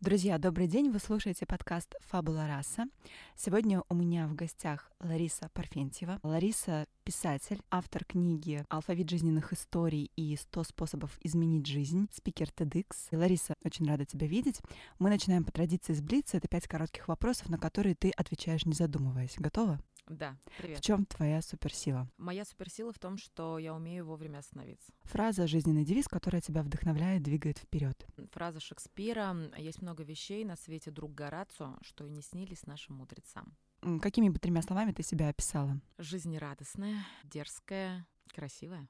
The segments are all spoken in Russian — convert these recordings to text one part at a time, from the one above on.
Друзья, добрый день! Вы слушаете подкаст «Фабула раса». Сегодня у меня в гостях Лариса Парфентьева. Лариса — писатель, автор книги «Алфавит жизненных историй» и «100 способов изменить жизнь», спикер TEDx. Лариса, очень рада тебя видеть. Мы начинаем по традиции с Блица. Это пять коротких вопросов, на которые ты отвечаешь, не задумываясь. Готова? Да, привет. В чем твоя суперсила? Моя суперсила в том, что я умею вовремя остановиться. Фраза жизненный девиз, которая тебя вдохновляет, двигает вперед. Фраза Шекспира «Есть много вещей на свете друг Горацио, что и не снились нашим мудрецам». Какими бы тремя словами ты себя описала? Жизнерадостная, дерзкая, красивая.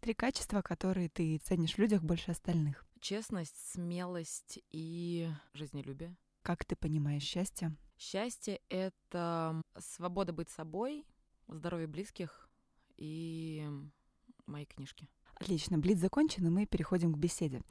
Три качества, которые ты ценишь в людях больше остальных. Честность, смелость и жизнелюбие. Как ты понимаешь счастье? Счастье — это свобода быть собой, здоровье близких и мои книжки. Отлично, блиц закончен, и мы переходим к беседе.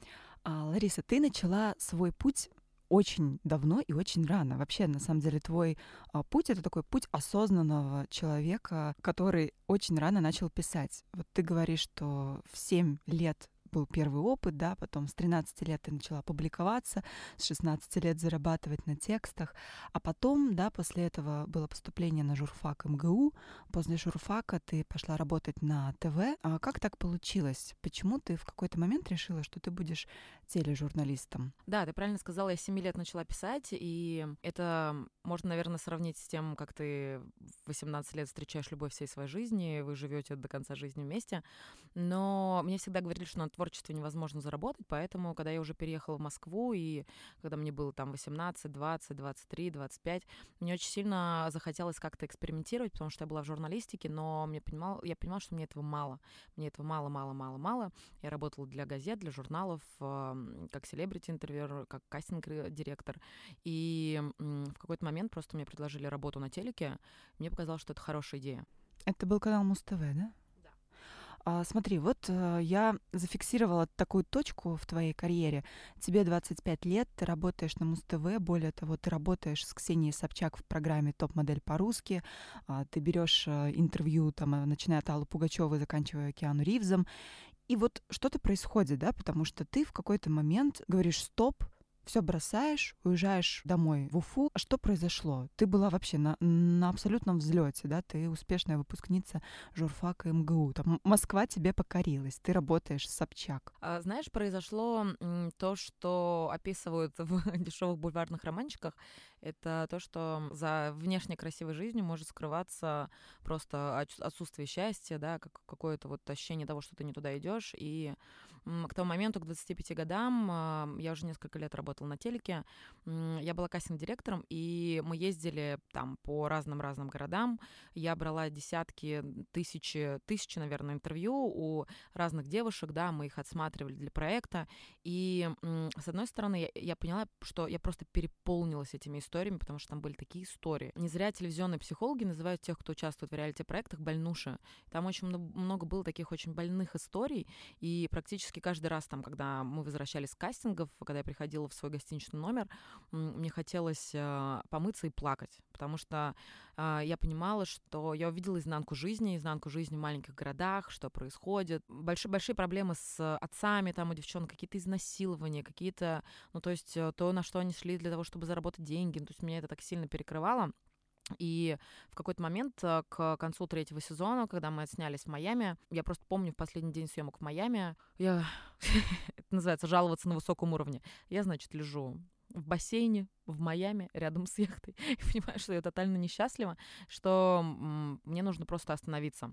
А, Лариса, ты начала свой путь очень давно и очень рано. Вообще, на самом деле, твой а, путь — это такой путь осознанного человека, который очень рано начал писать. Вот ты говоришь, что в 7 лет был первый опыт, да, потом с 13 лет ты начала публиковаться, с 16 лет зарабатывать на текстах, а потом, да, после этого было поступление на журфак МГУ, после журфака ты пошла работать на ТВ. А как так получилось? Почему ты в какой-то момент решила, что ты будешь тележурналистом? Да, ты правильно сказала, я с 7 лет начала писать, и это можно, наверное, сравнить с тем, как ты в 18 лет встречаешь любовь всей своей жизни, вы живете до конца жизни вместе. Но мне всегда говорили, что на творчестве невозможно заработать, поэтому, когда я уже переехала в Москву, и когда мне было там 18, 20, 23, 25, мне очень сильно захотелось как-то экспериментировать, потому что я была в журналистике, но мне понимал, я понимала, что мне этого мало. Мне этого мало, мало, мало, мало. Я работала для газет, для журналов, как селебрити-интервьюер, как кастинг-директор. И в какой-то момент просто мне предложили работу на телеке. Мне показалось, что это хорошая идея. Это был канал Муз-ТВ, да? А, смотри, вот а, я зафиксировала такую точку в твоей карьере. Тебе 25 лет, ты работаешь на Муз-ТВ, более того, ты работаешь с Ксенией Собчак в программе «Топ-модель по-русски», а, ты берешь а, интервью, там, начиная от Аллы Пугачевой, заканчивая Киану Ривзом, и вот что-то происходит, да, потому что ты в какой-то момент говоришь «стоп», все бросаешь, уезжаешь домой в Уфу. А что произошло? Ты была вообще на, на абсолютном взлете, да? Ты успешная выпускница журфака МГУ. Там Москва тебе покорилась. Ты работаешь с Собчак. А, знаешь, произошло то, что описывают в дешевых бульварных романчиках. Это то, что за внешне красивой жизнью может скрываться просто отсутствие счастья, да, как какое-то вот ощущение того, что ты не туда идешь. И к тому моменту, к 25 годам, я уже несколько лет работала на телеке. Я была кастинг-директором, и мы ездили там по разным-разным городам. Я брала десятки, тысячи, тысячи, наверное, интервью у разных девушек, да, мы их отсматривали для проекта. И с одной стороны, я, я поняла, что я просто переполнилась этими историями, потому что там были такие истории. Не зря телевизионные психологи называют тех, кто участвует в реалити-проектах, больнуши. Там очень много было таких очень больных историй, и практически каждый раз там, когда мы возвращались с кастингов, когда я приходила в свой гостиничный номер, мне хотелось э, помыться и плакать, потому что э, я понимала, что я увидела изнанку жизни, изнанку жизни в маленьких городах, что происходит. Большие, большие проблемы с отцами там у девчонок, какие-то изнасилования, какие-то, ну, то есть э, то, на что они шли для того, чтобы заработать деньги. Ну, то есть меня это так сильно перекрывало. И в какой-то момент э, к концу третьего сезона, когда мы отснялись в Майами, я просто помню в последний день съемок в Майами, я, это называется жаловаться на высоком уровне, я, значит, лежу в бассейне в Майами рядом с яхтой и понимаю, что я тотально несчастлива, что мне нужно просто остановиться.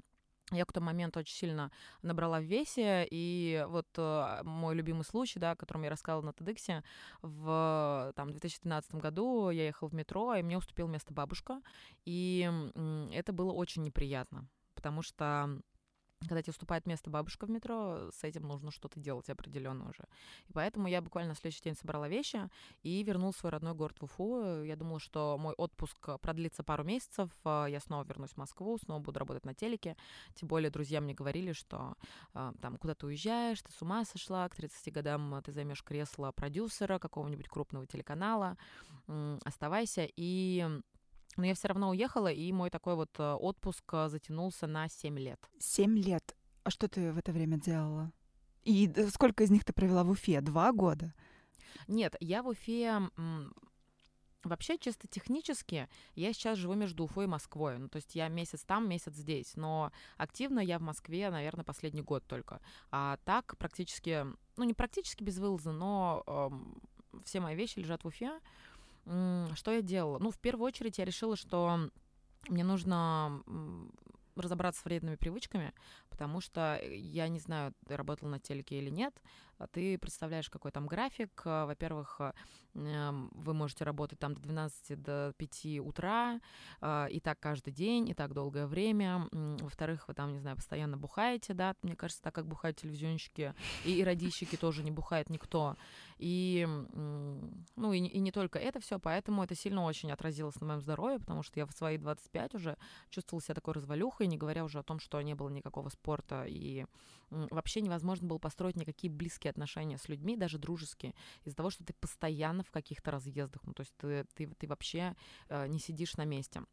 Я к тому моменту очень сильно набрала в весе, и вот э, мой любимый случай, да, о котором я рассказывала на TEDx, в там, 2013 году я ехала в метро, и мне уступила место бабушка, и э, это было очень неприятно, потому что когда тебе уступает место бабушка в метро, с этим нужно что-то делать определенно уже. И поэтому я буквально на следующий день собрала вещи и вернул свой родной город в Уфу. Я думала, что мой отпуск продлится пару месяцев, а, я снова вернусь в Москву, снова буду работать на телеке. Тем более друзья мне говорили, что э, там куда ты уезжаешь, ты с ума сошла, к 30 годам ты займешь кресло продюсера какого-нибудь крупного телеканала, оставайся. И но я все равно уехала, и мой такой вот э, отпуск э, затянулся на 7 лет. 7 лет. А что ты в это время делала? И сколько из них ты провела в Уфе? Два года? Нет, я в Уфе Вообще, чисто технически, я сейчас живу между Уфой и Москвой. Ну, то есть я месяц там, месяц здесь. Но активно я в Москве, наверное, последний год только. А так практически, ну, не практически без вылаза, но э, все мои вещи лежат в Уфе. Что я делала? Ну, в первую очередь я решила, что мне нужно разобраться с вредными привычками, потому что я не знаю, ты работал на телеке или нет, ты представляешь, какой там график. А, во-первых, а, вы можете работать там до 12 до 5 утра, и так каждый день, и так долгое время. Во-вторых, вы там, не знаю, постоянно бухаете, да, мне кажется, так как бухают телевизионщики, и, и радищики тоже не бухает никто. И, ну, и, и не только это все, поэтому это сильно очень отразилось на моем здоровье, потому что я в свои 25 уже чувствовала себя такой развалюхой, не говоря уже о том, что не было никакого спорта, и вообще невозможно было построить никакие близкие отношения с людьми, даже дружеские, из-за того, что ты постоянно в каких-то разъездах, ну, то есть ты, ты, ты вообще э, не сидишь на месте.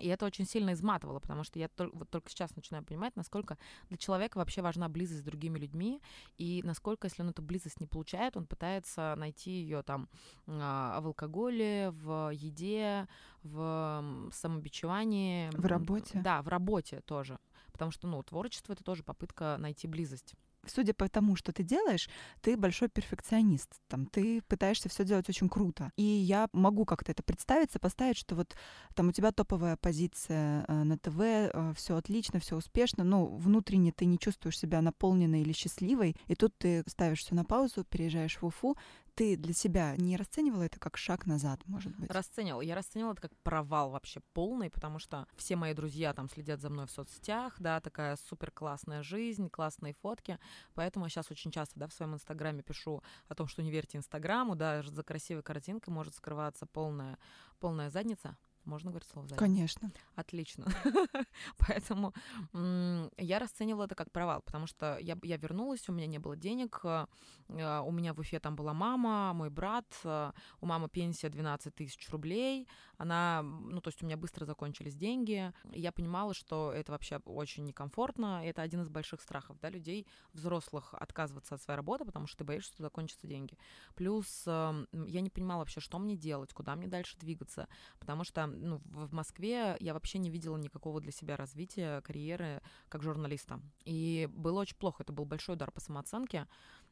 И это очень сильно изматывало, потому что я только, вот только сейчас начинаю понимать, насколько для человека вообще важна близость с другими людьми, и насколько, если он эту близость не получает, он пытается найти ее там а, в алкоголе, в еде, в самобичевании. В работе? Да, в работе тоже. Потому что, ну, творчество — это тоже попытка найти близость судя по тому, что ты делаешь, ты большой перфекционист. Там, ты пытаешься все делать очень круто. И я могу как-то это представить, сопоставить, что вот там у тебя топовая позиция э, на ТВ, э, все отлично, все успешно, но внутренне ты не чувствуешь себя наполненной или счастливой, и тут ты ставишь все на паузу, переезжаешь в Уфу, ты для себя не расценивала это как шаг назад, может быть? Расценивала. Я расценивала это как провал вообще полный, потому что все мои друзья там следят за мной в соцсетях, да, такая супер классная жизнь, классные фотки. Поэтому я сейчас очень часто, да, в своем инстаграме пишу о том, что не верьте инстаграму, да, за красивой картинкой может скрываться полная, полная задница. Можно говорить слово задница? Конечно. Отлично. Поэтому я расценивала это как провал, потому что я, я вернулась, у меня не было денег, э, у меня в Уфе там была мама, мой брат, э, у мамы пенсия 12 тысяч рублей, она, ну, то есть у меня быстро закончились деньги, я понимала, что это вообще очень некомфортно, это один из больших страхов, да, людей, взрослых, отказываться от своей работы, потому что ты боишься, что закончатся деньги. Плюс эм, я не понимала вообще, что мне делать, куда мне дальше двигаться, потому что ну, в Москве я вообще не видела никакого для себя развития карьеры как журналиста. И было очень плохо, это был большой удар по самооценке.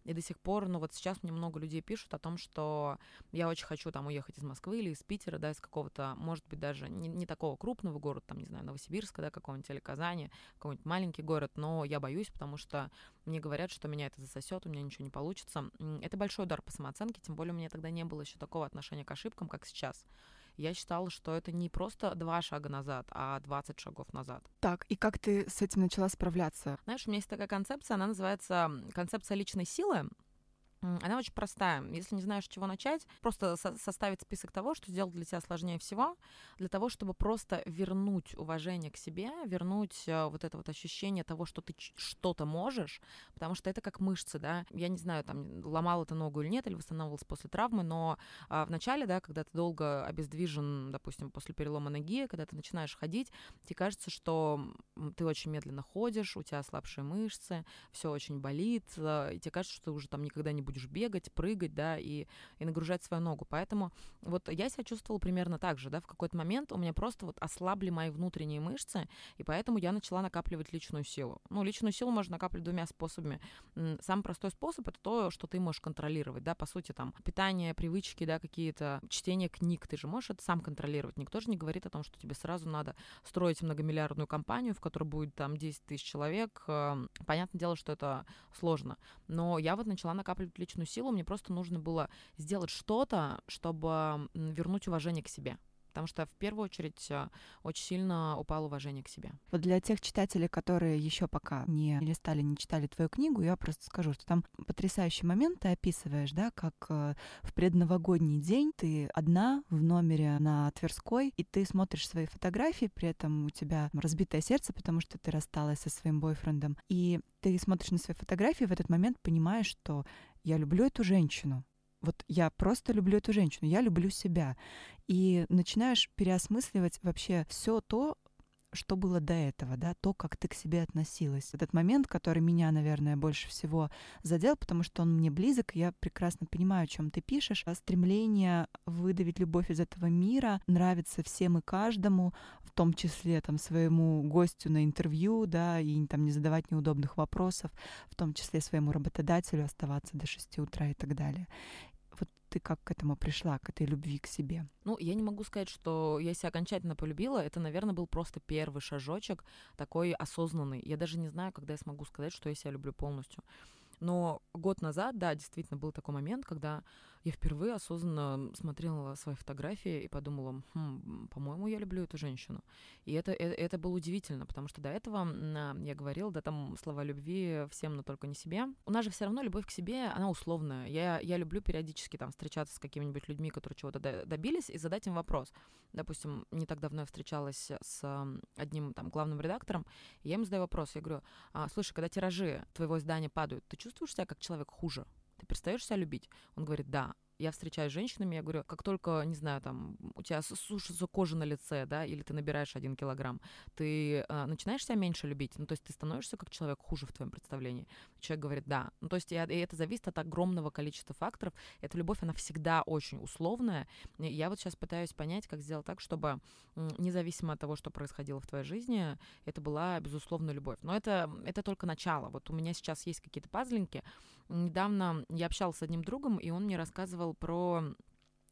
И до сих пор, ну вот сейчас мне много людей пишут о том, что я очень хочу там уехать из Москвы или из Питера, да, из какого-то, может быть, даже не, не такого крупного города, там, не знаю, Новосибирска, да, какого-нибудь или Казани, какой-нибудь маленький город, но я боюсь, потому что мне говорят, что меня это засосет, у меня ничего не получится. Это большой удар по самооценке, тем более у меня тогда не было еще такого отношения к ошибкам, как сейчас я считала, что это не просто два шага назад, а 20 шагов назад. Так, и как ты с этим начала справляться? Знаешь, у меня есть такая концепция, она называется концепция личной силы. Она очень простая. Если не знаешь, с чего начать, просто со- составить список того, что сделать для тебя сложнее всего, для того, чтобы просто вернуть уважение к себе, вернуть э, вот это вот ощущение того, что ты что-то можешь, потому что это как мышцы, да. Я не знаю, там, ломал ты ногу или нет, или восстанавливался после травмы, но а, в начале, да, когда ты долго обездвижен, допустим, после перелома ноги, когда ты начинаешь ходить, тебе кажется, что ты очень медленно ходишь, у тебя слабшие мышцы, все очень болит, э, и тебе кажется, что ты уже там никогда не будешь будешь бегать, прыгать, да, и, и нагружать свою ногу. Поэтому вот я себя чувствовала примерно так же, да, в какой-то момент у меня просто вот ослабли мои внутренние мышцы, и поэтому я начала накапливать личную силу. Ну, личную силу можно накапливать двумя способами. Самый простой способ — это то, что ты можешь контролировать, да, по сути, там, питание, привычки, да, какие-то, чтение книг, ты же можешь это сам контролировать. Никто же не говорит о том, что тебе сразу надо строить многомиллиардную компанию, в которой будет там 10 тысяч человек. Эм, понятное дело, что это сложно. Но я вот начала накапливать личную силу, мне просто нужно было сделать что-то, чтобы вернуть уважение к себе. Потому что в первую очередь э, очень сильно упало уважение к себе. Вот для тех читателей, которые еще пока не листали, не читали твою книгу, я просто скажу, что там потрясающий момент. Ты описываешь, да, как э, в предновогодний день ты одна в номере на Тверской, и ты смотришь свои фотографии, при этом у тебя разбитое сердце, потому что ты рассталась со своим бойфрендом, и ты смотришь на свои фотографии, в этот момент понимаешь, что я люблю эту женщину, вот я просто люблю эту женщину, я люблю себя. И начинаешь переосмысливать вообще все то, что было до этого, да, то, как ты к себе относилась. Этот момент, который меня, наверное, больше всего задел, потому что он мне близок, я прекрасно понимаю, о чем ты пишешь. А стремление выдавить любовь из этого мира нравится всем и каждому, в том числе там своему гостю на интервью, да, и там не задавать неудобных вопросов, в том числе своему работодателю оставаться до 6 утра и так далее ты как к этому пришла, к этой любви к себе? Ну, я не могу сказать, что я себя окончательно полюбила. Это, наверное, был просто первый шажочек такой осознанный. Я даже не знаю, когда я смогу сказать, что я себя люблю полностью. Но год назад, да, действительно был такой момент, когда я впервые осознанно смотрела свои фотографии и подумала, хм, по-моему, я люблю эту женщину. И это, это, это было удивительно, потому что до этого я говорила, да, там слова любви всем, но только не себе. У нас же все равно любовь к себе, она условная. Я, я люблю периодически там встречаться с какими-нибудь людьми, которые чего-то добились, и задать им вопрос. Допустим, не так давно я встречалась с одним там главным редактором, и я ему задаю вопрос, я говорю, а, слушай, когда тиражи твоего издания падают, ты чувствуешь себя как человек хуже? Ты перестаешь себя любить? Он говорит, да я встречаюсь с женщинами, я говорю, как только, не знаю, там, у тебя сушится кожа на лице, да, или ты набираешь один килограмм, ты э, начинаешь себя меньше любить, ну, то есть ты становишься как человек хуже в твоем представлении. Человек говорит, да. Ну, то есть и, и это зависит от огромного количества факторов. Эта любовь, она всегда очень условная. И я вот сейчас пытаюсь понять, как сделать так, чтобы независимо от того, что происходило в твоей жизни, это была, безусловно, любовь. Но это, это только начало. Вот у меня сейчас есть какие-то пазлинки. Недавно я общалась с одним другом, и он мне рассказывал про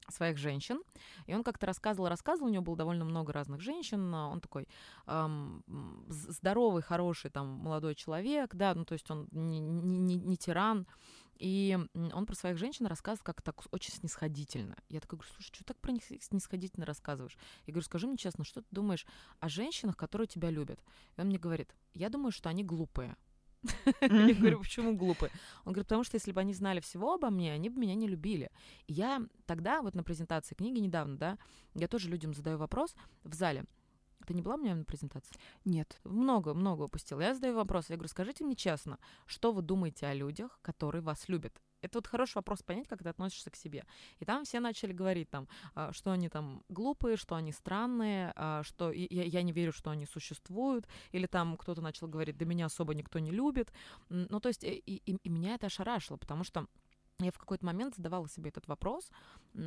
своих женщин. И он как-то рассказывал, рассказывал, у него было довольно много разных женщин. Он такой эм, здоровый, хороший там молодой человек, да, ну то есть он не, не, не, тиран. И он про своих женщин рассказывает как так очень снисходительно. Я такой говорю, слушай, что так про них снисходительно рассказываешь? Я говорю, скажи мне честно, что ты думаешь о женщинах, которые тебя любят? И он мне говорит, я думаю, что они глупые. Я говорю, почему глупые? Он говорит, потому что если бы они знали всего обо мне, они бы меня не любили. И я тогда, вот на презентации книги недавно, да, я тоже людям задаю вопрос в зале. Ты не была у меня на презентации? Нет. Много, много упустила. Я задаю вопрос. Я говорю, скажите мне честно, что вы думаете о людях, которые вас любят? Это вот хороший вопрос понять, как ты относишься к себе. И там все начали говорить, там, а, что они там глупые, что они странные, а, что я, я не верю, что они существуют, или там кто-то начал говорить, да меня особо никто не любит. Ну, то есть и, и, и меня это ошарашило, потому что я в какой-то момент задавала себе этот вопрос,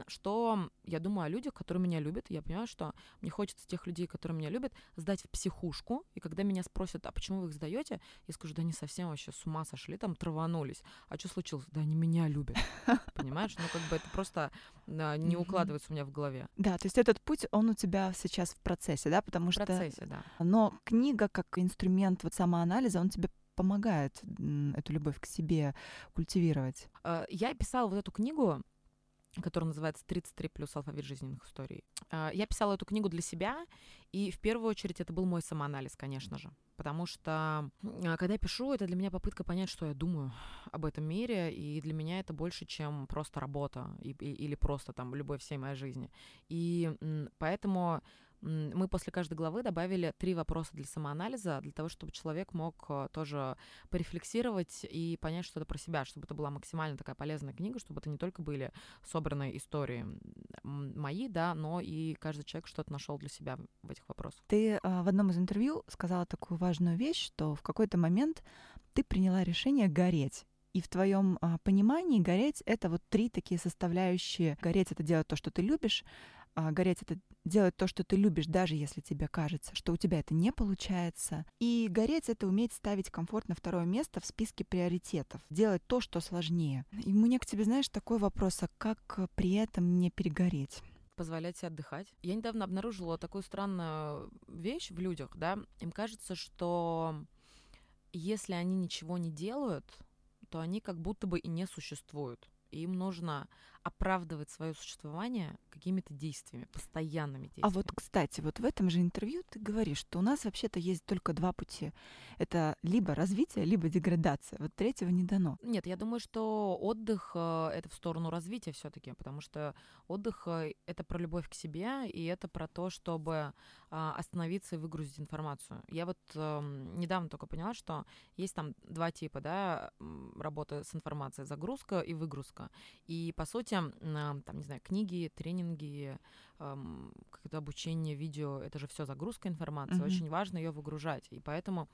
что я думаю о людях, которые меня любят. Я понимаю, что мне хочется тех людей, которые меня любят, сдать в психушку. И когда меня спросят, а почему вы их сдаете, я скажу, да они совсем вообще с ума сошли, там траванулись. А что случилось? Да они меня любят. Понимаешь? Ну, как бы это просто да, не укладывается у меня в голове. Да, то есть этот путь, он у тебя сейчас в процессе, да? Потому что... В процессе, да. Но книга как инструмент вот самоанализа, он тебе помогает эту любовь к себе культивировать? А, я писала вот эту книгу, которая называется «33 плюс алфавит жизненных историй». А, я писала эту книгу для себя, и в первую очередь это был мой самоанализ, конечно же. Потому что, а, когда я пишу, это для меня попытка понять, что я думаю об этом мире, и для меня это больше, чем просто работа или просто там любовь всей моей жизни. И поэтому мы после каждой главы добавили три вопроса для самоанализа, для того, чтобы человек мог э, тоже порефлексировать и понять что-то про себя, чтобы это была максимально такая полезная книга, чтобы это не только были собранные истории мои, да, но и каждый человек что-то нашел для себя в этих вопросах. Ты а, в одном из интервью сказала такую важную вещь, что в какой-то момент ты приняла решение гореть. И в твоем а, понимании гореть это вот три такие составляющие. Гореть это делать то, что ты любишь, а, гореть это делать то, что ты любишь, даже если тебе кажется, что у тебя это не получается. И гореть это уметь ставить комфорт на второе место в списке приоритетов, делать то, что сложнее. И мне к тебе, знаешь, такой вопрос, а как при этом не перегореть? позволять себе отдыхать. Я недавно обнаружила такую странную вещь в людях, да, им кажется, что если они ничего не делают, то они как будто бы и не существуют. Им нужно оправдывать свое существование какими-то действиями, постоянными действиями. А вот, кстати, вот в этом же интервью ты говоришь, что у нас вообще-то есть только два пути. Это либо развитие, либо деградация. Вот третьего не дано. Нет, я думаю, что отдых э, это в сторону развития все-таки, потому что отдых э, это про любовь к себе, и это про то, чтобы а, остановиться и выгрузить информацию. Я вот эм, недавно только поняла, что есть там два типа, да, работы с информацией, загрузка и выгрузка. И, по сути, там, не знаю, книги, тренинги, какое-то обучение, видео, это же все загрузка информации, mm-hmm. очень важно ее выгружать. И поэтому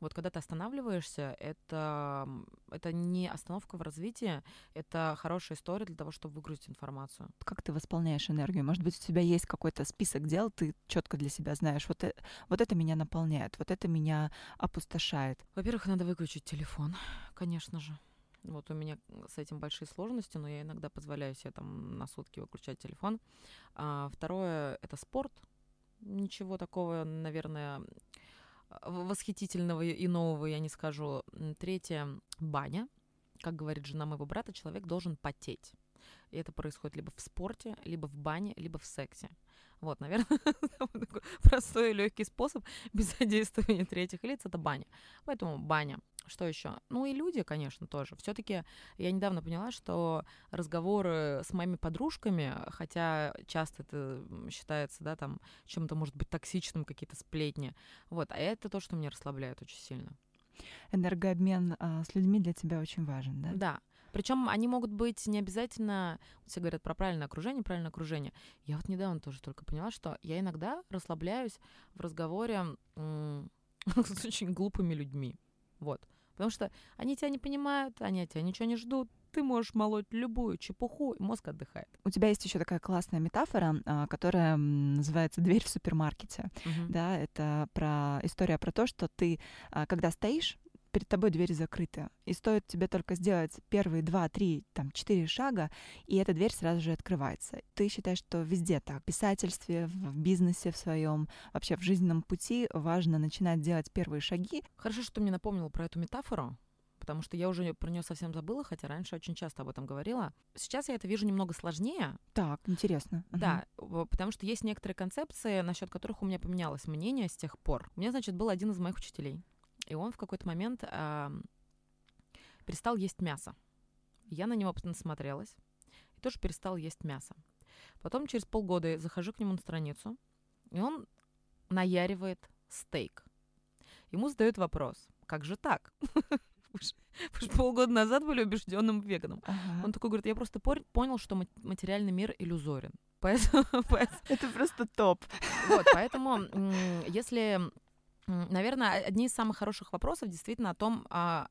вот когда ты останавливаешься, это, это не остановка в развитии, это хорошая история для того, чтобы выгрузить информацию. Как ты восполняешь энергию? Может быть, у тебя есть какой-то список дел, ты четко для себя знаешь, вот, э, вот это меня наполняет, вот это меня опустошает. Во-первых, надо выключить телефон, конечно же. Вот у меня с этим большие сложности, но я иногда позволяю себе там на сутки выключать телефон. А, второе — это спорт. Ничего такого, наверное, восхитительного и нового я не скажу. Третье — баня. Как говорит жена моего брата, человек должен потеть. И это происходит либо в спорте, либо в бане, либо в сексе. Вот, наверное, такой простой и легкий способ без задействования третьих лиц это баня. Поэтому баня. Что еще? Ну и люди, конечно, тоже. Все-таки я недавно поняла, что разговоры с моими подружками, хотя часто это считается, да, там чем-то может быть токсичным, какие-то сплетни, вот, а это то, что меня расслабляет очень сильно. Энергообмен а, с людьми для тебя очень важен, да? Да. Причем они могут быть не обязательно, все говорят про правильное окружение, правильное окружение. Я вот недавно тоже только поняла, что я иногда расслабляюсь в разговоре с очень глупыми людьми. Вот. Потому что они тебя не понимают, они от тебя ничего не ждут, ты можешь молоть любую чепуху, и мозг отдыхает. У тебя есть еще такая классная метафора, а, которая называется «дверь в супермаркете». Uh-huh. Да, это про история про то, что ты, а, когда стоишь перед тобой двери закрыты. И стоит тебе только сделать первые два, три, там, четыре шага, и эта дверь сразу же открывается. Ты считаешь, что везде так? В писательстве, в бизнесе в своем, вообще в жизненном пути важно начинать делать первые шаги. Хорошо, что ты мне напомнил про эту метафору, потому что я уже про нее совсем забыла, хотя раньше очень часто об этом говорила. Сейчас я это вижу немного сложнее. Так, интересно. Да, угу. потому что есть некоторые концепции, насчет которых у меня поменялось мнение с тех пор. У меня, значит, был один из моих учителей. И он в какой-то момент э, перестал есть мясо. Я на него насмотрелась и тоже перестал есть мясо. Потом через полгода я захожу к нему на страницу, и он наяривает стейк. Ему задают вопрос, как же так? полгода назад были убежденным веганом. Ага. Он такой говорит, я просто понял, что материальный мир иллюзорен. Поэтому, Это просто топ. Вот, поэтому если Наверное, одни из самых хороших вопросов действительно о том, а,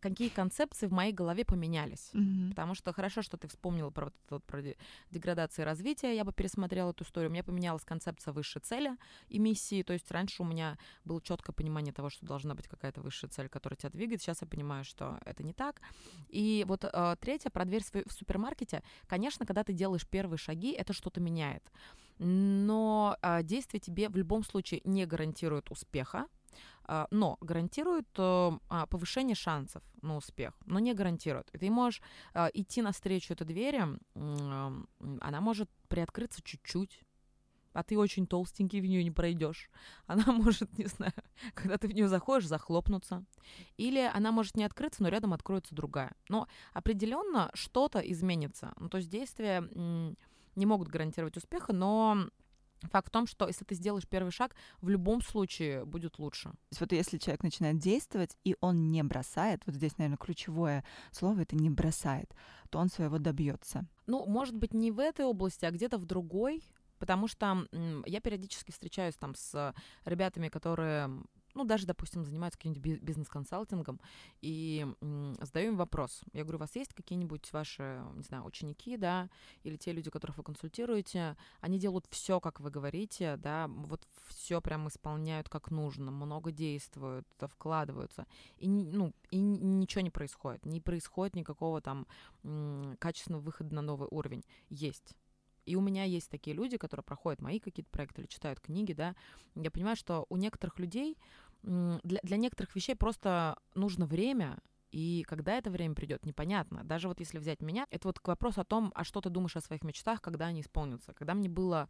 какие концепции в моей голове поменялись. Mm-hmm. Потому что хорошо, что ты вспомнила про, вот, про деградацию и развитие. Я бы пересмотрела эту историю. У меня поменялась концепция высшей цели и миссии. То есть раньше у меня было четкое понимание того, что должна быть какая-то высшая цель, которая тебя двигает. Сейчас я понимаю, что это не так. И вот э, третье, про дверь в супермаркете. Конечно, когда ты делаешь первые шаги, это что-то меняет но а, действие тебе в любом случае не гарантирует успеха, но гарантирует а, повышение шансов на успех, но не гарантирует. Ты можешь а, идти навстречу этой двери, а, она может приоткрыться чуть-чуть, а ты очень толстенький, в нее не пройдешь. Она может, не знаю, когда ты в нее заходишь, захлопнуться. Или она может не открыться, но рядом откроется другая. Но определенно что-то изменится. Ну, то есть действие не могут гарантировать успеха, но Факт в том, что если ты сделаешь первый шаг, в любом случае будет лучше. То есть вот если человек начинает действовать, и он не бросает, вот здесь, наверное, ключевое слово это не бросает, то он своего добьется. Ну, может быть, не в этой области, а где-то в другой. Потому что я периодически встречаюсь там с ребятами, которые ну, даже, допустим, занимаются каким-нибудь бизнес-консалтингом, и задаю им вопрос. Я говорю, у вас есть какие-нибудь ваши, не знаю, ученики, да, или те люди, которых вы консультируете, они делают все, как вы говорите, да, вот все прям исполняют как нужно, много действуют, вкладываются, и, ну, и ничего не происходит, не происходит никакого там качественного выхода на новый уровень. Есть и у меня есть такие люди, которые проходят мои какие-то проекты или читают книги, да. Я понимаю, что у некоторых людей для, для некоторых вещей просто нужно время, И когда это время придет, непонятно. Даже вот если взять меня, это вот к вопросу о том, а что ты думаешь о своих мечтах, когда они исполнятся. Когда мне было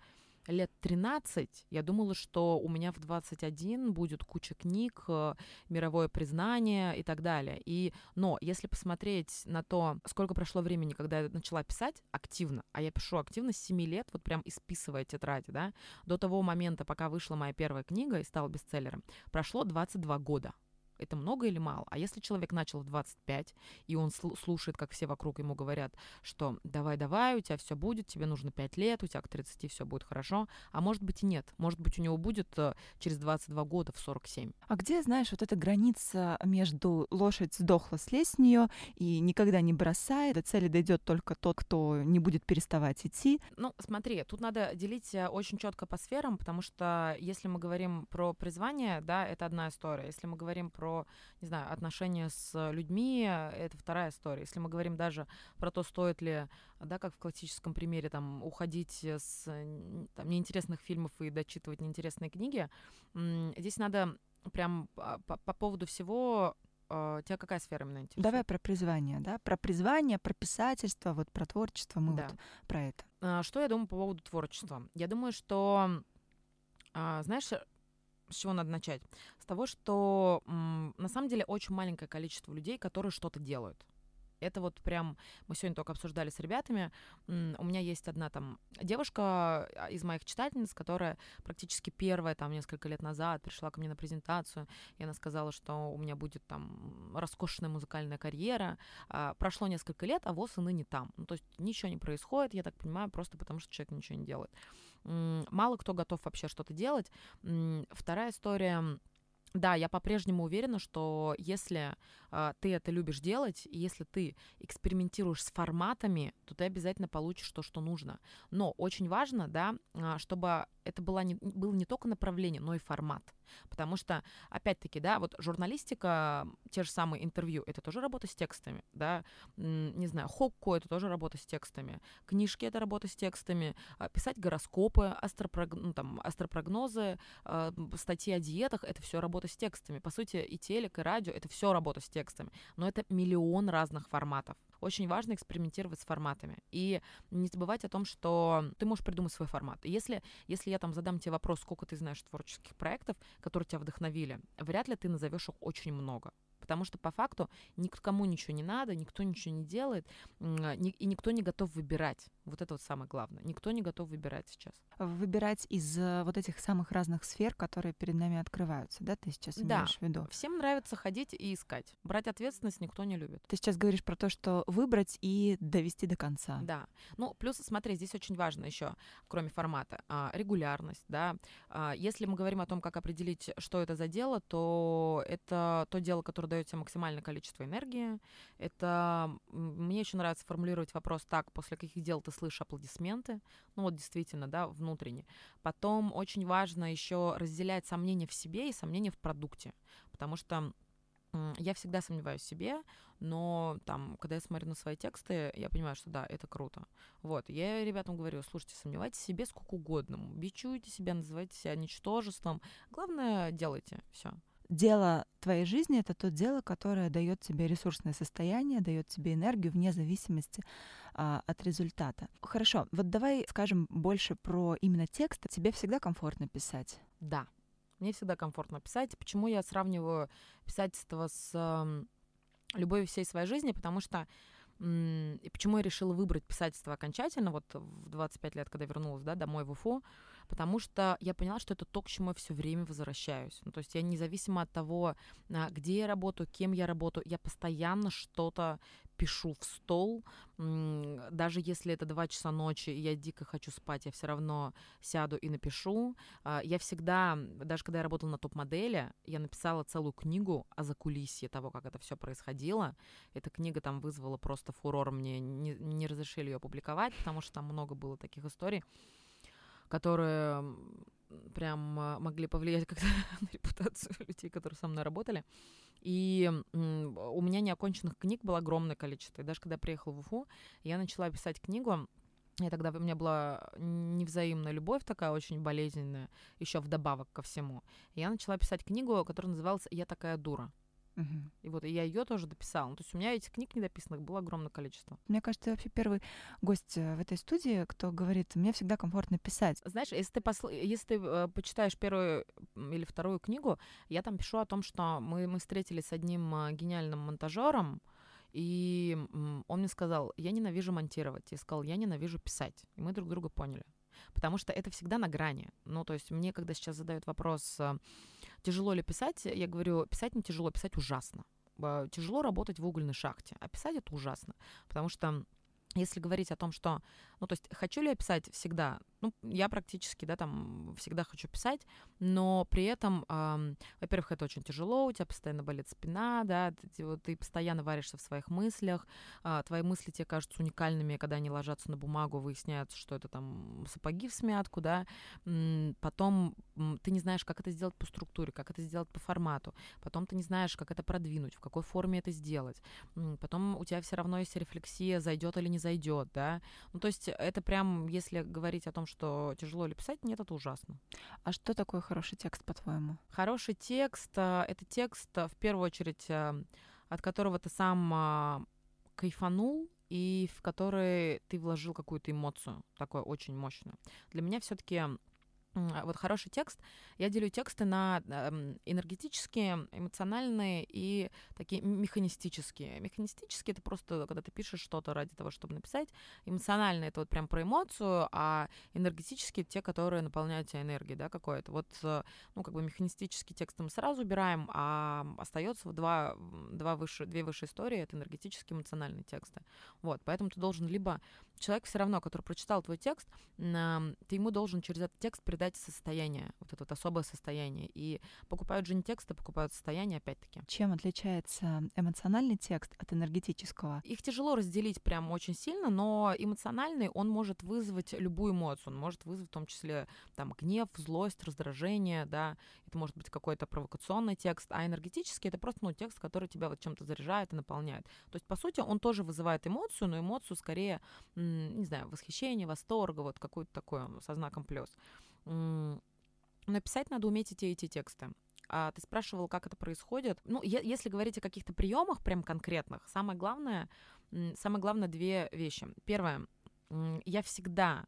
лет 13 я думала, что у меня в 21 будет куча книг, э, мировое признание и так далее. И, но если посмотреть на то, сколько прошло времени, когда я начала писать активно, а я пишу активно с 7 лет, вот прям исписывая тетради, да, до того момента, пока вышла моя первая книга и стала бестселлером, прошло 22 года это много или мало? А если человек начал в 25, и он слушает, как все вокруг ему говорят, что давай-давай, у тебя все будет, тебе нужно 5 лет, у тебя к 30 все будет хорошо, а может быть и нет. Может быть у него будет э, через 22 года в 47. А где, знаешь, вот эта граница между лошадь сдохла, слезь с нее и никогда не бросает, до цели дойдет только тот, кто не будет переставать идти? Ну, смотри, тут надо делить э, очень четко по сферам, потому что если мы говорим про призвание, да, это одна история. Если мы говорим про про, не знаю, отношения с людьми, это вторая история. Если мы говорим даже про то, стоит ли, да, как в классическом примере, там, уходить с там, неинтересных фильмов и дочитывать неинтересные книги, здесь надо прям по, по поводу всего Uh, тебя какая сфера именно интересует? Давай про призвание, да? Про призвание, про писательство, вот про творчество, мы да. вот про это. Что я думаю по поводу творчества? Я думаю, что, знаешь, с чего надо начать? С того, что на самом деле очень маленькое количество людей, которые что-то делают. Это вот прям, мы сегодня только обсуждали с ребятами, у меня есть одна там девушка а, из моих читательниц, которая практически первая там несколько лет назад пришла ко мне на презентацию, и она сказала, что у меня будет там роскошная музыкальная карьера. А, прошло несколько лет, а вот и ныне там. Ну, то есть ничего не происходит, я так понимаю, просто потому что человек ничего не делает мало кто готов вообще что-то делать. Вторая история да, я по-прежнему уверена, что если э, ты это любишь делать, и если ты экспериментируешь с форматами, то ты обязательно получишь то, что нужно. Но очень важно, да, чтобы это было не, было не только направление, но и формат. Потому что, опять-таки, да, вот журналистика, те же самые интервью, это тоже работа с текстами, да, не знаю, хокко — это тоже работа с текстами, книжки — это работа с текстами, а, писать гороскопы, астропрог... ну, там, астропрогнозы, а, статьи о диетах — это все работа с текстами. По сути, и телек, и радио — это все работа с текстами, но это миллион разных форматов. Очень важно экспериментировать с форматами. И не забывать о том, что ты можешь придумать свой формат. Если, если я там задам тебе вопрос, сколько ты знаешь творческих проектов, которые тебя вдохновили, вряд ли ты назовешь их очень много потому что по факту никому ничего не надо, никто ничего не делает, и никто не готов выбирать. Вот это вот самое главное. Никто не готов выбирать сейчас. Выбирать из э, вот этих самых разных сфер, которые перед нами открываются, да, ты сейчас имеешь да. в виду? Всем нравится ходить и искать. Брать ответственность никто не любит. Ты сейчас говоришь про то, что выбрать и довести до конца. Да. Ну, плюс, смотри, здесь очень важно еще, кроме формата, а, регулярность, да. А, если мы говорим о том, как определить, что это за дело, то это то дело, которое дает тебе максимальное количество энергии. Это мне очень нравится формулировать вопрос так, после каких дел ты слышишь аплодисменты, ну вот действительно, да, внутренне. Потом очень важно еще разделять сомнения в себе и сомнения в продукте, потому что я всегда сомневаюсь в себе, но там, когда я смотрю на свои тексты, я понимаю, что да, это круто. Вот, я ребятам говорю, слушайте, сомневайтесь в себе сколько угодно, бичуйте себя, называйте себя ничтожеством, главное, делайте все дело твоей жизни это то дело, которое дает тебе ресурсное состояние, дает тебе энергию вне зависимости а, от результата. Хорошо, вот давай скажем больше про именно текст. Тебе всегда комфортно писать? Да, мне всегда комфортно писать. Почему я сравниваю писательство с э, любовью всей своей жизни? Потому что и почему я решила выбрать писательство окончательно, вот в 25 лет, когда вернулась да, домой в Уфу, потому что я поняла, что это то, к чему я все время возвращаюсь. Ну, то есть я независимо от того, а, где я работаю, кем я работаю, я постоянно что-то пишу в стол, даже если это два часа ночи, и я дико хочу спать, я все равно сяду и напишу. А, я всегда, даже когда я работала на топ-модели, я написала целую книгу о закулисье того, как это все происходило. Эта книга там вызвала просто фурор, мне не, не разрешили ее публиковать, потому что там много было таких историй которые прям а, могли повлиять как-то на репутацию людей, которые со мной работали. И у меня неоконченных книг было огромное количество. И даже когда я приехала в Уфу, я начала писать книгу. И тогда у меня была невзаимная любовь такая очень болезненная, еще вдобавок ко всему. И я начала писать книгу, которая называлась «Я такая дура». Угу. И вот и я ее тоже дописала. То есть у меня этих книг недописанных было огромное количество. Мне кажется, вообще первый гость э, в этой студии, кто говорит, мне всегда комфортно писать. Знаешь, если ты, посл... если ты э, почитаешь первую или вторую книгу, я там пишу о том, что мы, мы встретились с одним э, гениальным монтажером, и он мне сказал, я ненавижу монтировать. Я сказал, я ненавижу писать. И мы друг друга поняли. Потому что это всегда на грани. Ну, то есть мне, когда сейчас задают вопрос, э, тяжело ли писать, я говорю, писать не тяжело, писать ужасно. Тяжело работать в угольной шахте, а писать это ужасно. Потому что если говорить о том, что, ну, то есть, хочу ли я писать всегда? Ну, я практически, да, там, всегда хочу писать, но при этом, э, во-первых, это очень тяжело, у тебя постоянно болит спина, да, ты, вот, ты постоянно варишься в своих мыслях, э, твои мысли тебе кажутся уникальными, когда они ложатся на бумагу, выясняется, что это там сапоги в смятку, да, потом ты не знаешь, как это сделать по структуре, как это сделать по формату, потом ты не знаешь, как это продвинуть, в какой форме это сделать, потом у тебя все равно есть рефлексия, зайдет или не зайдет, да, ну, то есть это прям, если говорить о том, что тяжело ли писать, нет, это ужасно. А что такое хороший текст, по-твоему? Хороший текст а, — это текст, а, в первую очередь, а, от которого ты сам кайфанул, и в который ты вложил какую-то эмоцию, такую очень мощную. Для меня все-таки а вот хороший текст. Я делю тексты на эм, энергетические, эмоциональные и такие механистические. Механистические — это просто, когда ты пишешь что-то ради того, чтобы написать. Эмоциональные — это вот прям про эмоцию, а энергетические — те, которые наполняют тебя энергией, да, какой-то. Вот, э, ну, как бы механистический текст мы сразу убираем, а остается два, два выше, две высшие истории — это энергетические, эмоциональные тексты. Вот, поэтому ты должен либо человек все равно, который прочитал твой текст, ты ему должен через этот текст передать состояние, вот это вот особое состояние. И покупают же не тексты, покупают состояние, опять-таки. Чем отличается эмоциональный текст от энергетического? Их тяжело разделить прям очень сильно, но эмоциональный, он может вызвать любую эмоцию. Он может вызвать в том числе там гнев, злость, раздражение, да, это может быть какой-то провокационный текст, а энергетический это просто ну, текст, который тебя вот чем-то заряжает и наполняет. То есть, по сути, он тоже вызывает эмоцию, но эмоцию скорее, не знаю, восхищение, восторга, вот какую-то такое со знаком плюс. Написать надо уметь и те, и те тексты. А ты спрашивал, как это происходит. Ну, если говорить о каких-то приемах прям конкретных, самое главное, самое главное две вещи. Первое, я всегда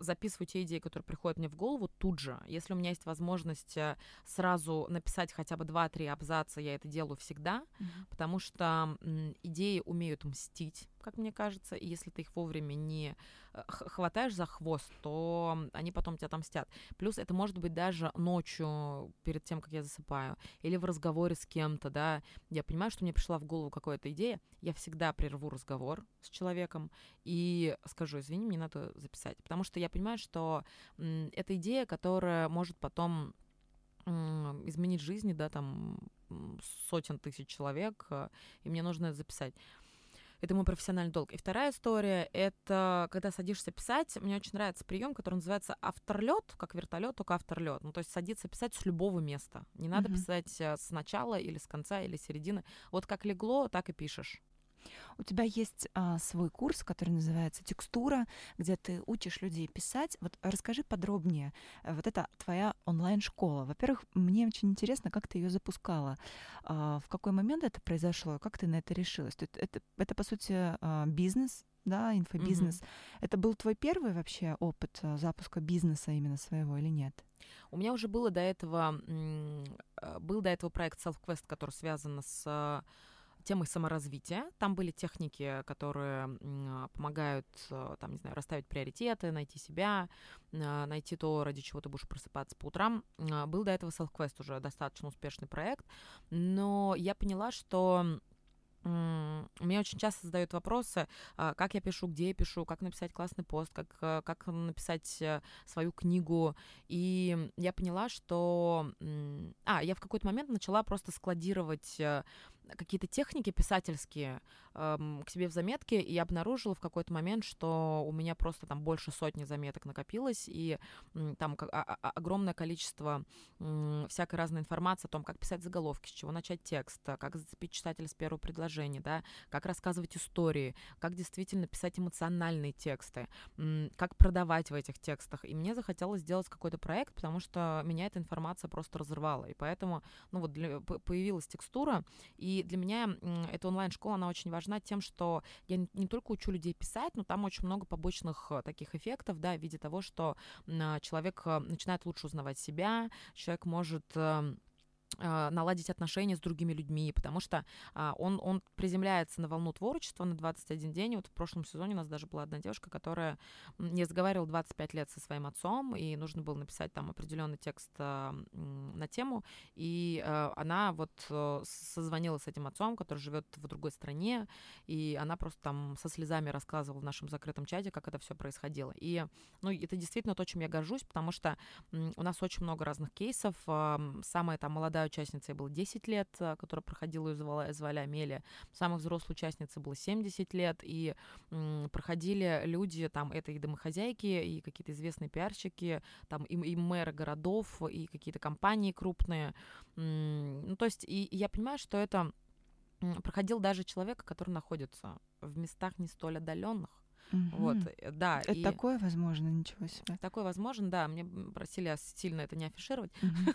записываю те идеи, которые приходят мне в голову тут же. Если у меня есть возможность э, сразу написать хотя бы 2-3 абзаца, я это делаю всегда, mm-hmm. потому что идеи умеют мстить как мне кажется, и если ты их вовремя не э, хватаешь за хвост, то они потом тебя отомстят. Плюс это может быть даже ночью, перед тем, как я засыпаю, или в разговоре с кем-то, да, я понимаю, что мне пришла в голову какая-то идея, я всегда прерву разговор с человеком и скажу, извини, мне надо записать, потому что я понимаю, что это идея, которая может потом изменить жизни, да, там сотен тысяч человек, э, и мне нужно это записать. Это мой профессиональный долг. И вторая история — это когда садишься писать. Мне очень нравится прием, который называется авторлет, как вертолет, только авторлет. Ну, то есть садиться писать с любого места. Не надо mm-hmm. писать э, с начала или с конца или середины. Вот как легло, так и пишешь. У тебя есть а, свой курс, который называется «Текстура», где ты учишь людей писать. Вот расскажи подробнее. Э, вот это твоя онлайн-школа. Во-первых, мне очень интересно, как ты ее запускала. А, в какой момент это произошло? Как ты на это решилась? Это, это, это по сути, а, бизнес, да, инфобизнес. Mm-hmm. Это был твой первый вообще опыт а, запуска бизнеса именно своего или нет? У меня уже было до этого, э, был до этого проект SelfQuest, который связан с темой саморазвития. Там были техники, которые помогают, э, там, не знаю, расставить приоритеты, найти себя, э, найти то, ради чего ты будешь просыпаться по утрам. А, был до этого Self-Quest уже достаточно успешный проект, но я поняла, что мне очень часто задают вопросы, как я пишу, где я пишу, как написать классный пост, как, э, как написать свою книгу. И я поняла, что... А, я в какой-то момент начала просто складировать какие-то техники писательские эм, к себе в заметки и обнаружила в какой-то момент, что у меня просто там больше сотни заметок накопилось, и там огромное количество всякой разной информации о том, как писать заголовки, с чего начать текст, как зацепить читателя с первого предложения, да, как рассказывать истории, как действительно писать эмоциональные тексты, как продавать в этих текстах. И мне захотелось сделать какой-то проект, потому что меня эта информация просто разрывала. И поэтому, ну вот, для, появилась текстура, и для меня эта онлайн-школа, она очень важна тем, что я не только учу людей писать, но там очень много побочных э, таких эффектов, да, в виде того, что человек э, начинает лучше узнавать себя, человек может эм, а, наладить отношения с другими людьми, потому что а, он, он приземляется на волну творчества на 21 день. Вот в прошлом сезоне у нас даже была одна девушка, которая не разговаривала 25 лет со своим отцом, и нужно было написать там определенный текст а, на тему, и а, она вот а, созвонила с этим отцом, который живет в другой стране, и она просто там со слезами рассказывала в нашем закрытом чате, как это все происходило. И, ну, это действительно то, чем я горжусь, потому что у нас очень много разных кейсов. Самая там молодая молодая участница было 10 лет, а, которая проходила ее звали, звали Амелия. Самой взрослой участнице было 70 лет, и м, проходили люди, там, это и домохозяйки, и какие-то известные пиарщики, там, и, и мэры городов, и какие-то компании крупные. М, ну, то есть, и, и я понимаю, что это проходил даже человек, который находится в местах не столь отдаленных, Угу. Вот, э, да. Это и... такое возможно, ничего себе. Такое возможно, да. Мне просили сильно это не афишировать.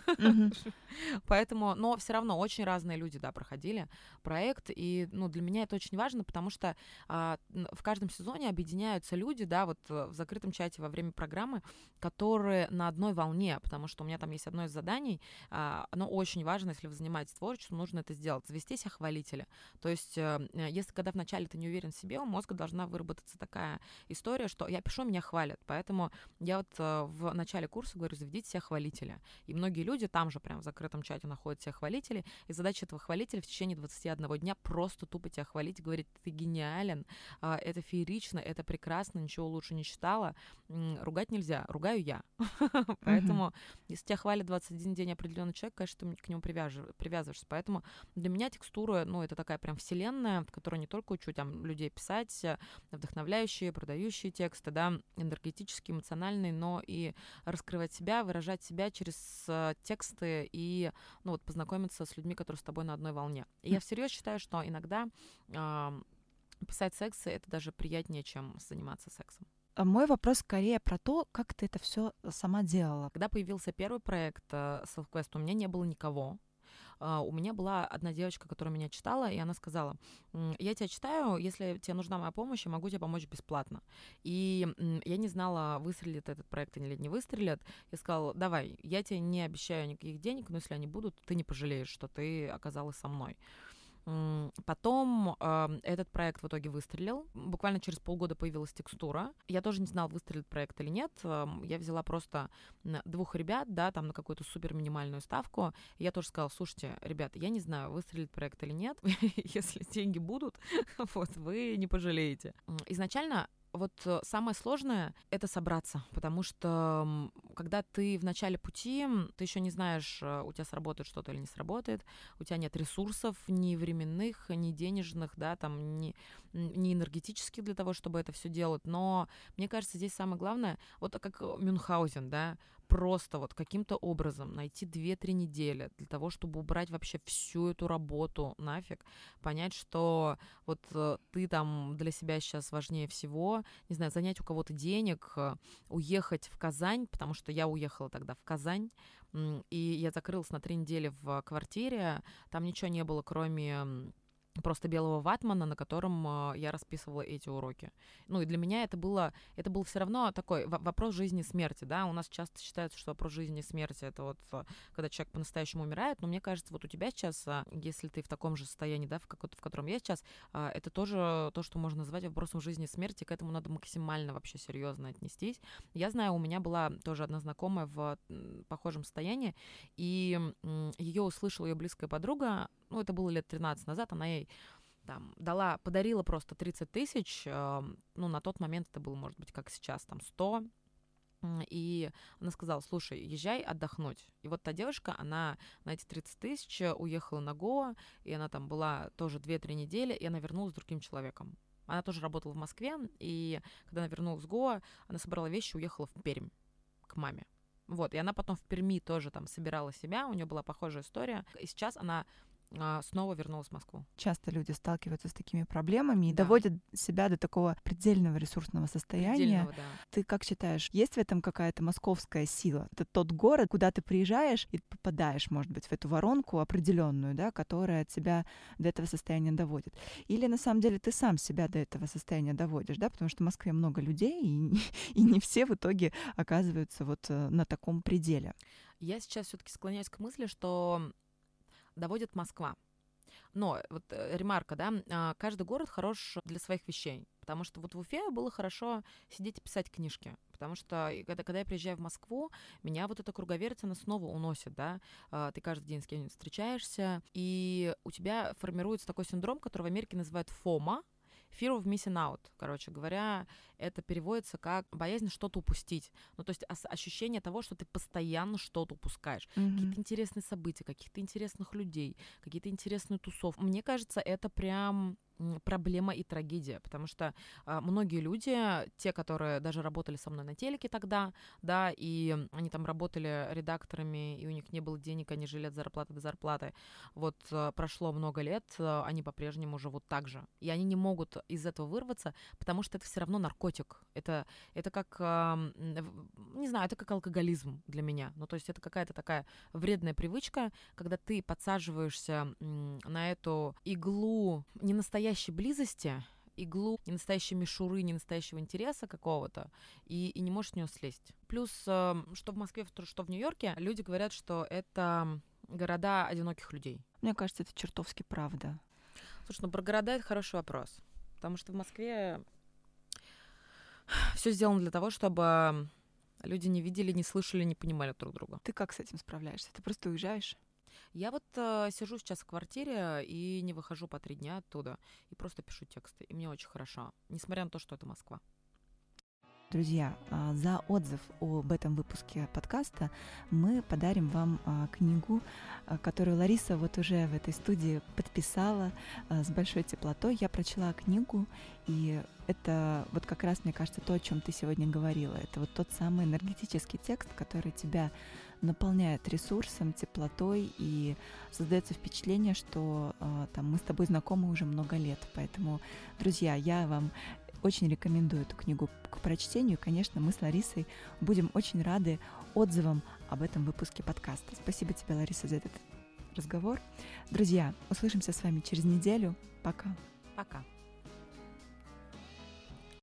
Поэтому, но все равно очень разные люди, да, проходили проект. И, ну, для меня это очень важно, потому что а, в каждом сезоне объединяются люди, да, вот э, в закрытом чате во время программы, которые на одной волне, потому что у меня там есть одно из заданий, а, оно очень важно, если вы занимаетесь творчеством, нужно это сделать, завести себя хвалителя. То есть, а, если когда вначале ты не уверен в себе, у мозга должна выработаться такая такая история, что я пишу, меня хвалят. Поэтому я вот э, в начале курса говорю, заведите себя хвалителя. И многие люди там же прям в закрытом чате находят себя хвалителей. И задача этого хвалителя в течение 21 дня просто тупо тебя хвалить, говорить, ты гениален, а, это феерично, это прекрасно, ничего лучше не читала. Ругать нельзя, ругаю я. Поэтому, если тебя хвалит 21 день определенный человек, конечно, ты к нему привязываешься. Поэтому для меня текстура, ну, это такая прям вселенная, в которой не только учу там людей писать, э, вдохновляющие продающие, продающие тексты, да, энергетические, эмоциональные, но и раскрывать себя, выражать себя через э, тексты и, ну вот, познакомиться с людьми, которые с тобой на одной волне. И я всерьез считаю, что иногда э, писать сексы это даже приятнее, чем заниматься сексом. А мой вопрос скорее про то, как ты это все сама делала. Когда появился первый проект э, SelfQuest, у меня не было никого, у меня была одна девочка, которая меня читала, и она сказала, я тебя читаю, если тебе нужна моя помощь, я могу тебе помочь бесплатно. И я не знала, выстрелит этот проект или не выстрелит. Я сказала, давай, я тебе не обещаю никаких денег, но если они будут, ты не пожалеешь, что ты оказалась со мной. Потом э, этот проект в итоге выстрелил. Буквально через полгода появилась текстура. Я тоже не знала, выстрелит проект или нет. Я взяла просто двух ребят, да, там на какую-то супер минимальную ставку. Я тоже сказала, слушайте, ребята, я не знаю, выстрелит проект или нет. Если деньги будут, вот, вы не пожалеете. Изначально вот э, самое сложное — это собраться, потому что когда ты в начале пути, ты еще не знаешь, э, у тебя сработает что-то или не сработает, у тебя нет ресурсов ни временных, ни денежных, да, там, ни, ни энергетических для того, чтобы это все делать, но мне кажется, здесь самое главное, вот как Мюнхгаузен, да, просто вот каким-то образом найти 2-3 недели для того, чтобы убрать вообще всю эту работу нафиг, понять, что вот э, ты там для себя сейчас важнее всего, не знаю, занять у кого-то денег, э, уехать в Казань, потому что я уехала тогда в Казань, и я закрылась на три недели в квартире, там ничего не было, кроме просто белого ватмана, на котором э, я расписывала эти уроки. Ну и для меня это было, это был все равно такой вопрос жизни и смерти, да, у нас часто считается, что вопрос жизни и смерти это вот э, когда человек по-настоящему умирает, но мне кажется, вот у тебя сейчас, э, если ты в таком же состоянии, да, в, каком в котором я сейчас, это тоже то, что можно назвать вопросом жизни и смерти, к этому надо максимально вообще серьезно отнестись. Я знаю, у меня была тоже одна знакомая в похожем состоянии, и ее услышала ее близкая подруга, ну, это было лет 13 назад, она ей там дала, подарила просто 30 тысяч, э, ну, на тот момент это было, может быть, как сейчас, там, 100, и она сказала, слушай, езжай отдохнуть. И вот та девушка, она на эти 30 тысяч уехала на Гоа, и она там была тоже 2-3 недели, и она вернулась с другим человеком. Она тоже работала в Москве, и когда она вернулась в Гоа, она собрала вещи и уехала в Пермь к маме. Вот, и она потом в Перми тоже там собирала себя, у нее была похожая история. И сейчас она снова вернулась в Москву. Часто люди сталкиваются с такими проблемами и да. доводят себя до такого предельного ресурсного состояния. Предельного, да. Ты как считаешь, есть в этом какая-то московская сила? Это тот город, куда ты приезжаешь и попадаешь, может быть, в эту воронку определенную, да, которая тебя до этого состояния доводит. Или на самом деле ты сам себя до этого состояния доводишь, да, потому что в Москве много людей, и, и не все в итоге оказываются вот э, на таком пределе. Я сейчас все-таки склоняюсь к мысли, что доводит Москва. Но вот э, ремарка, да, а, каждый город хорош для своих вещей, потому что вот в Уфе было хорошо сидеть и писать книжки, потому что когда, когда я приезжаю в Москву, меня вот эта круговерть, она снова уносит, да, а, ты каждый день с кем-нибудь встречаешься, и у тебя формируется такой синдром, который в Америке называют фома, Fear of missing out, короче говоря, это переводится как боязнь что-то упустить. Ну, то есть ощущение того, что ты постоянно что-то упускаешь. Mm-hmm. Какие-то интересные события, каких-то интересных людей, какие-то интересные тусовки. Мне кажется, это прям проблема и трагедия, потому что э, многие люди, те, которые даже работали со мной на телеке тогда, да, и они там работали редакторами, и у них не было денег, они жили от зарплаты до зарплаты, вот э, прошло много лет, э, они по-прежнему живут так же, и они не могут из этого вырваться, потому что это все равно наркотик, это, это как, э, не знаю, это как алкоголизм для меня, ну, то есть это какая-то такая вредная привычка, когда ты подсаживаешься на эту иглу не настоящей настоящей близости, иглу, не настоящей мишуры, не настоящего интереса какого-то, и, и не можешь с нее слезть. Плюс, э, что в Москве, что в Нью-Йорке, люди говорят, что это города одиноких людей. Мне кажется, это чертовски правда. Слушай, ну про города это хороший вопрос. Потому что в Москве все сделано для того, чтобы люди не видели, не слышали, не понимали друг друга. Ты как с этим справляешься? Ты просто уезжаешь? Я вот э, сижу сейчас в квартире и не выхожу по три дня оттуда и просто пишу тексты. И мне очень хорошо, несмотря на то, что это Москва. Друзья, а, за отзыв об этом выпуске подкаста мы подарим вам а, книгу, а, которую Лариса вот уже в этой студии подписала с большой теплотой. Я прочла книгу, и это вот как раз, мне кажется, то, о чем ты сегодня говорила. Это вот тот самый энергетический текст, который тебя наполняет ресурсом, теплотой, и создается впечатление, что там мы с тобой знакомы уже много лет. Поэтому, друзья, я вам очень рекомендую эту книгу к прочтению. Конечно, мы с Ларисой будем очень рады отзывам об этом выпуске подкаста. Спасибо тебе, Лариса, за этот разговор. Друзья, услышимся с вами через неделю. Пока. Пока.